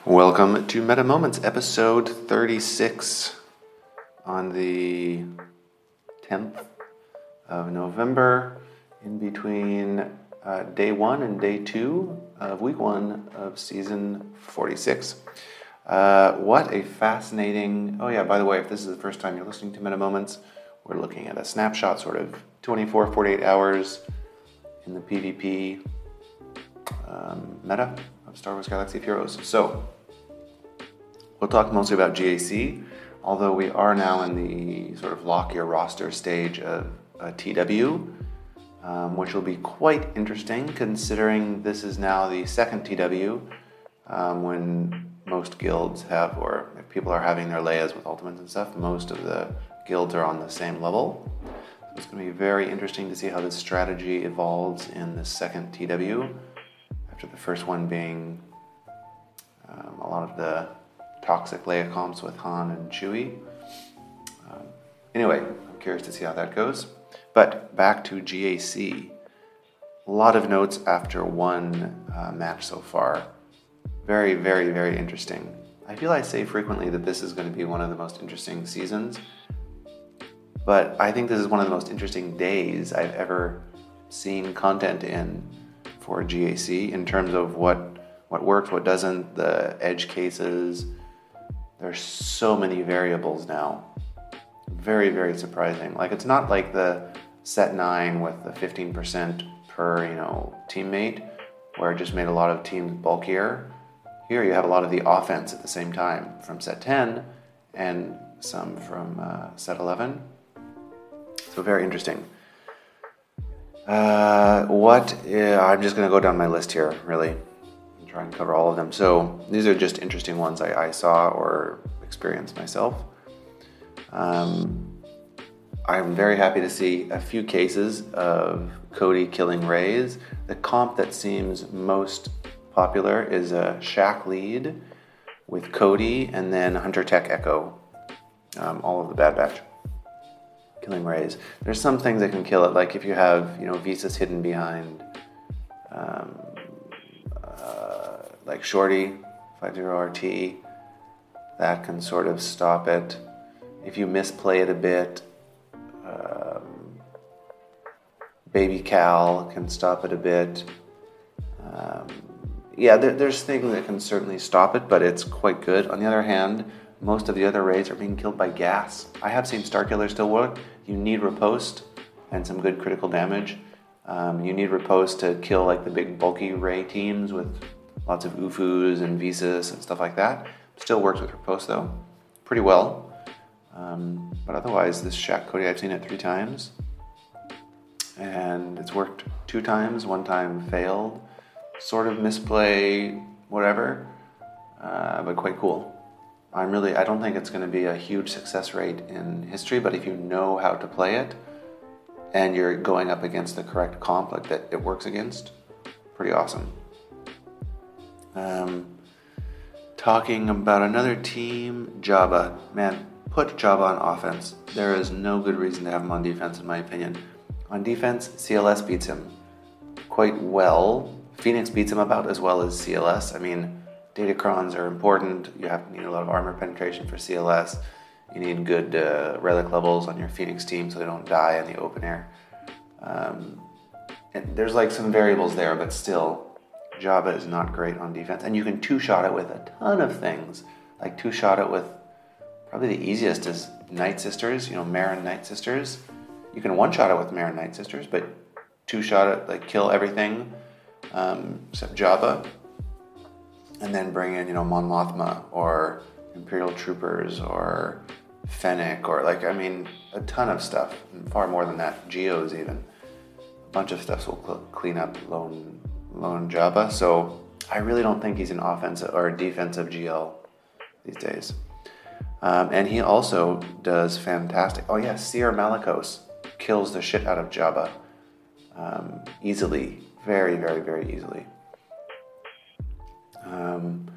Welcome to Meta Moments, episode 36 on the 10th of November, in between uh, day one and day two of week one of season 46. Uh, what a fascinating. Oh, yeah, by the way, if this is the first time you're listening to Meta Moments, we're looking at a snapshot, sort of 24, 48 hours in the PvP um, meta of Star Wars Galaxy of Heroes. So, we'll talk mostly about GAC, although we are now in the sort of lock your roster stage of uh, TW, um, which will be quite interesting considering this is now the second TW um, when most guilds have, or if people are having their Leias with ultimates and stuff, most of the guilds are on the same level. So it's going to be very interesting to see how this strategy evolves in the second TW the first one being um, a lot of the toxic Leia comps with Han and Chewie. Um, anyway, I'm curious to see how that goes. But back to GAC. A lot of notes after one uh, match so far. Very, very, very interesting. I feel I say frequently that this is going to be one of the most interesting seasons, but I think this is one of the most interesting days I've ever seen content in for GAC in terms of what what works, what doesn't, the edge cases. There's so many variables now. Very, very surprising. Like it's not like the set nine with the 15% per, you know, teammate, where it just made a lot of teams bulkier. Here you have a lot of the offense at the same time from set 10 and some from uh, set 11. So very interesting. Uh, what? Yeah, I'm just going to go down my list here, really, and try and cover all of them. So these are just interesting ones I, I saw or experienced myself. Um, I'm very happy to see a few cases of Cody killing Reys. The comp that seems most popular is a Shaak lead with Cody and then Hunter Tech Echo, um, all of the Bad Batch killing Reys. There's some things that can kill it, like if you have you know Visas hidden behind, um, uh, like Shorty, 50R-T, that can sort of stop it. If you misplay it a bit, um, Baby Cal can stop it a bit. Um, yeah, there, there's things that can certainly stop it, but it's quite good. On the other hand, most of the other Reys are being killed by GAS. I have seen Star Starkiller still work. You need riposte and some good critical damage. Um, you need riposte to kill like the big bulky Rey teams with lots of UFUs and Visas and stuff like that. Still works with riposte though, pretty well. Um, but otherwise, this Shaak Cody, I've seen it three times. And it's worked two times. One time failed. Sort of misplay, whatever. Uh, but quite cool. I'm really, I don't think it's going to be a huge success rate in history, but if you know how to play it and you're going up against the correct comp like that it works against, pretty awesome. Um, talking about another team, Jabba. Man, put Jabba on offense. There is no good reason to have him on defense, in my opinion. On defense, CLS beats him quite well. Phoenix beats him about as well as CLS. I mean, Datacrons are important. You have to need a lot of armor penetration for CLS. You need good uh, relic levels on your Phoenix team so they don't die in the open air. Um, and there's like some variables there, but still, Jabba is not great on defense. And you can two shot it with a ton of things. Like two shot it with probably the easiest is Night Sisters, you know, Merrin Night Sisters. You can one shot it with Merrin Night Sisters, but two shot it, like kill everything um, except Jabba and then bring in, you know, Mon Mothma or Imperial Troopers or Fennec or like, I mean, a ton of stuff, far more than that, Geos even. A bunch of stuff will cl- clean up Lone, Lone Jabba. So I really don't think he's an offensive or defensive GL these days. Um, and he also does fantastic. Oh, yeah, Seer Malicos kills the shit out of Jabba um, easily. Very, very, very easily. Um,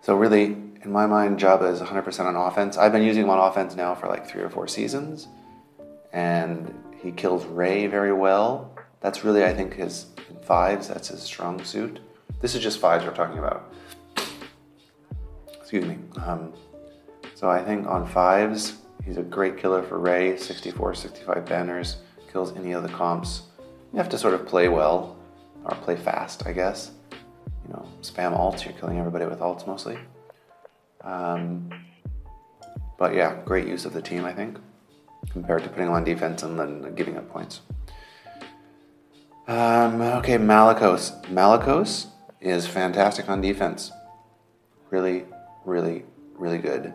so really, in my mind, Jabba is 100% on offense. I've been using him on offense now for like three or four seasons, and he kills Rey very well. That's really, I think, his fives. That's his strong suit. This is just fives we're talking about. Excuse me. Um, so I think on fives, he's a great killer for Rey. 64, 65 banners, kills any of the comps. You have to sort of play well, or play fast, I guess. You know, spam alts, you're killing everybody with alts mostly. Um, but yeah, great use of the team, I think, compared to putting on defense and then giving up points. Um, okay, Malicos. Malicos is fantastic on defense. Really, really, really good.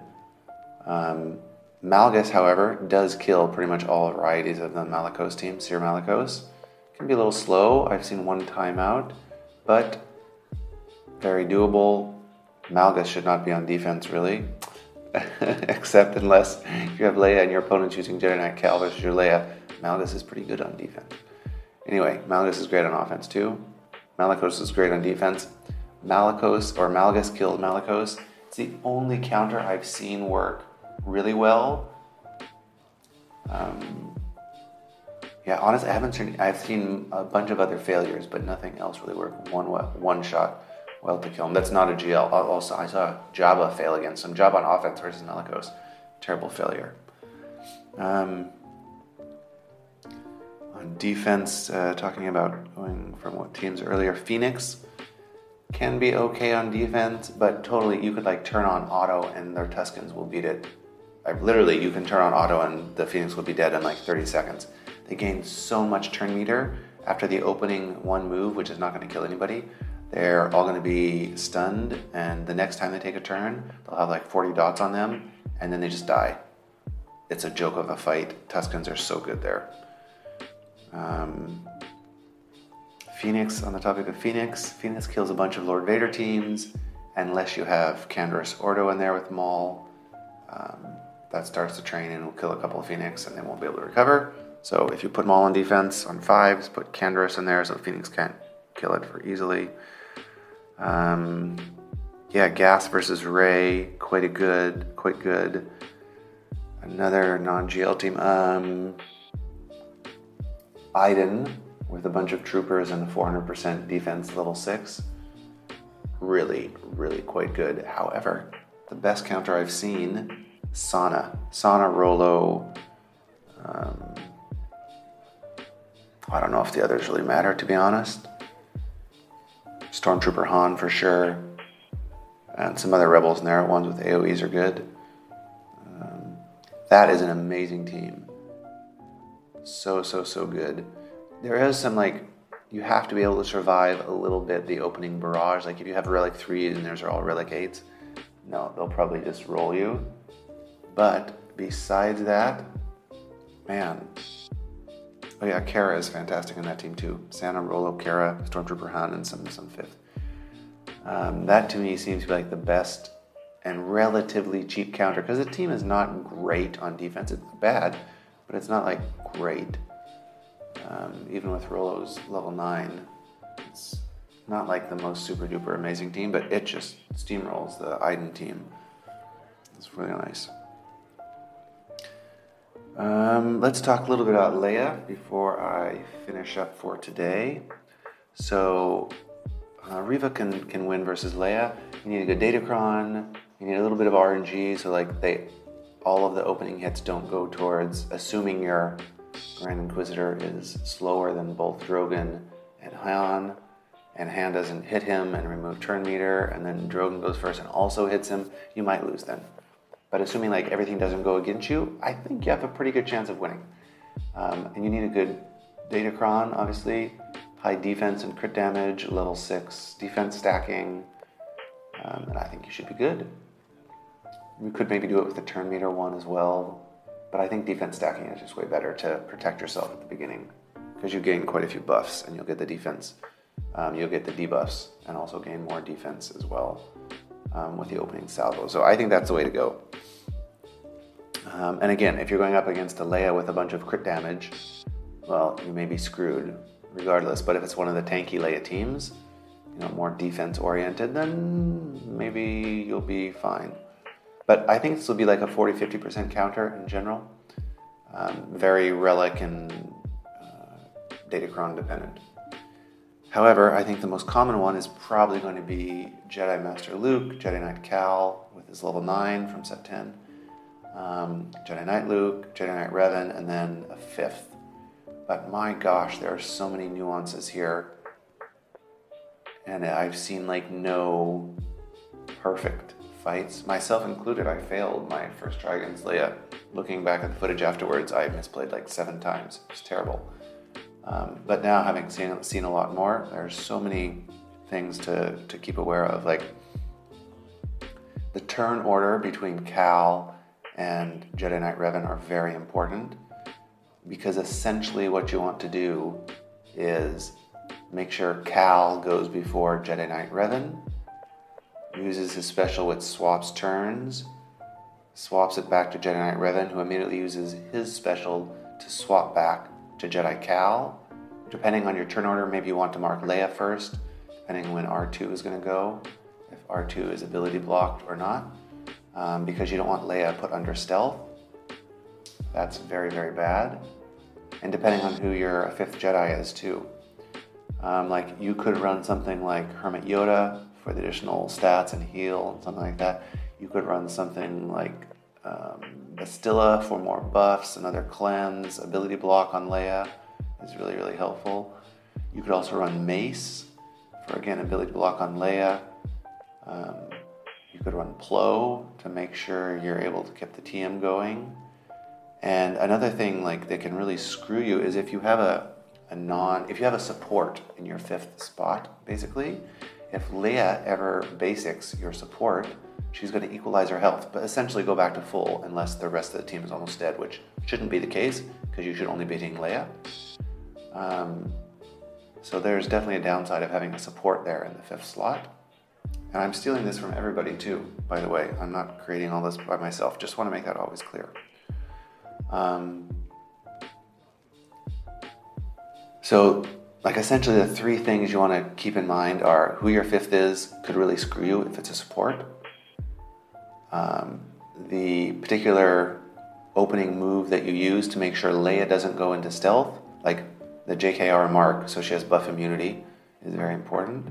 Um, Malgus, however, does kill pretty much all varieties of the Malicos team. Seer Malicos can be a little slow. I've seen one timeout, but very doable. Malgus should not be on defense, really, except unless you have Leia and your opponent's using Jedi Knight Cal versus your Leia. Malgus is pretty good on defense. Anyway, Malgus is great on offense too. Malicos is great on defense. Malicos or Malgus killed Malicos. It's the only counter I've seen work really well. Um, yeah, honestly, I haven't seen. I've seen a bunch of other failures, but nothing else really worked. One one shot well to kill him. That's not a GL. Also, I saw Jabba fail against him. Jabba on offense versus Malicos. Terrible failure. Um, on defense, uh, talking about going from what teams earlier, Phoenix can be okay on defense, but totally you could like turn on auto and their Tuskens will beat it. Literally, you can turn on auto and the Phoenix will be dead in like 30 seconds. They gain so much turn meter after the opening one move, which is not going to kill anybody. They're all going to be stunned, and the next time they take a turn, they'll have like 40 dots on them, and then they just die. It's a joke of a fight. Tuskens are so good there. Um, Phoenix, on the topic of Phoenix, Phoenix kills a bunch of Lord Vader teams, unless you have Canderous Ordo in there with Maul. Um, that starts the train and will kill a couple of Phoenix, and they won't be able to recover. So if you put Maul on defense on fives, put Canderous in there so Phoenix can't kill it for easily. Um, yeah, GAS versus Rey, quite a good, quite good. Another non-GL team. Um, Iden with a bunch of troopers and 400% defense level 6. Really, really quite good. However, the best counter I've seen, Sana. Sana Rolo. Um, I don't know if the others really matter, to be honest. Stormtrooper Han for sure. And some other Rebels in there, ones with AoEs are good. Um, that is an amazing team so so so good. There is some like you have to be able to survive a little bit the opening barrage. Like if you have relic threes and theirs are all relic eights, no, they'll probably just roll you. But besides that, man, oh yeah, Kara is fantastic in that team too. Sana, Rolo, Kara, Stormtrooper Han, and some some fifth. Um, that to me seems to be like the best and relatively cheap counter because the team is not great on defense. It's bad, but it's not like great. Um, even with Rolo's level 9, it's not like the most super duper amazing team, but it just steamrolls the Iden team. It's really nice. Um, let's talk a little bit about Leia before I finish up for today. So, uh, Reva can, can win versus Leia. You need a good datacron. You need a little bit of RNG, so like they all of the opening hits don't go towards assuming your Grand Inquisitor is slower than both Drogan and Han, and Han doesn't hit him and remove turn meter, and then Drogan goes first and also hits him, you might lose then. But assuming like everything doesn't go against you, I think you have a pretty good chance of winning. Um, and you need a good Datacron, obviously, high defense and crit damage, level six defense stacking, um, and I think you should be good. We could maybe do it with the turn meter one as well, but I think defense stacking is just way better to protect yourself at the beginning because you gain quite a few buffs and you'll get the defense. Um, you'll get the debuffs and also gain more defense as well um, with the opening salvo. So I think that's the way to go. Um, and again, if you're going up against a Leia with a bunch of crit damage, well, you may be screwed regardless. But if it's one of the tanky Leia teams, you know, more defense oriented, then maybe you'll be fine. But I think this will be like a 40 50% counter in general. Um, very relic and uh, Datacron dependent. However, I think the most common one is probably going to be Jedi Master Luke, Jedi Knight Cal with his level 9 from set 10, um, Jedi Knight Luke, Jedi Knight Revan, and then a fifth. But my gosh, there are so many nuances here. And I've seen like no perfect fights, myself included. I failed my first Dragon's Leia. Looking back at the footage afterwards, I misplayed like seven times. It was terrible. Um, but now, having seen seen a lot more, there's so many things to, to keep aware of. Like the turn order between Cal and Jedi Knight Revan are very important because essentially what you want to do is make sure Cal goes before Jedi Knight Revan, uses his special which swaps turns, swaps it back to Jedi Knight Revan, who immediately uses his special to swap back to Jedi Cal. Depending on your turn order, maybe you want to mark Leia first, depending when R2 is going to go, if R2 is ability blocked or not, um, because you don't want Leia put under stealth. That's very, very bad. And depending on who your fifth Jedi is, too. Um, like you could run something like Hermit Yoda for the additional stats and heal and something like that. You could run something like um, Bastila for more buffs, another cleanse, ability block on Leia is really, really helpful. You could also run Mace for again ability block on Leia. Um, you could run Plo to make sure you're able to keep the TM going. And another thing like that can really screw you is if you have a, a non if you have a support in your fifth spot, basically, if Leia ever basics your support, she's going to equalize her health, but essentially go back to full unless the rest of the team is almost dead, which shouldn't be the case because you should only be taking Leia. Um, so there's definitely a downside of having a support there in the fifth slot. And I'm stealing this from everybody too, by the way. I'm not creating all this by myself. Just want to make that always clear. Um, so, like, essentially, the three things you want to keep in mind are who your fifth is could really screw you if it's a support. Um, the particular opening move that you use to make sure Leia doesn't go into stealth, like the JKR mark, so she has buff immunity, is very important.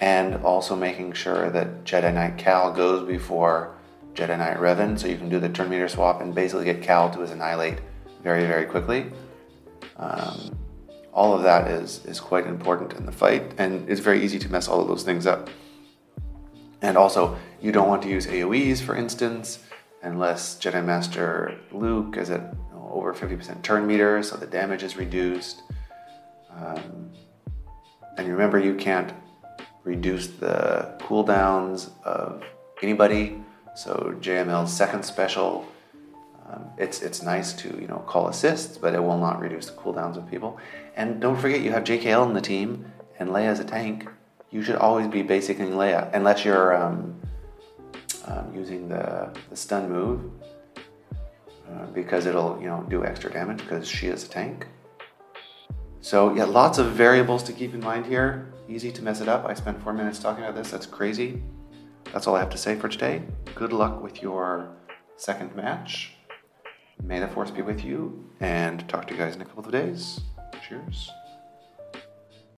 And also making sure that Jedi Knight Cal goes before Jedi Knight Revan, so you can do the turn meter swap and basically get Cal to his annihilate very, very quickly. Um, all of that is, is quite important in the fight, and it's very easy to mess all of those things up. And also, you don't want to use AoEs, for instance, unless Jedi Master Luke is at you know, over 50% turn meter, so the damage is reduced. Um, and remember, you can't reduce the cooldowns of anybody. So JML's second special, um, it's it's nice to you know call assists, but it will not reduce the cooldowns of people. And don't forget, you have JKL in the team, and Leia's a tank. You should always be basicing Leia, unless you're um, um, using the, the stun move, uh, because it'll you know do extra damage because she is a tank. So yeah, lots of variables to keep in mind here. Easy to mess it up. I spent four minutes talking about this. That's crazy. That's all I have to say for today. Good luck with your second match. May the force be with you, and talk to you guys in a couple of days. Cheers.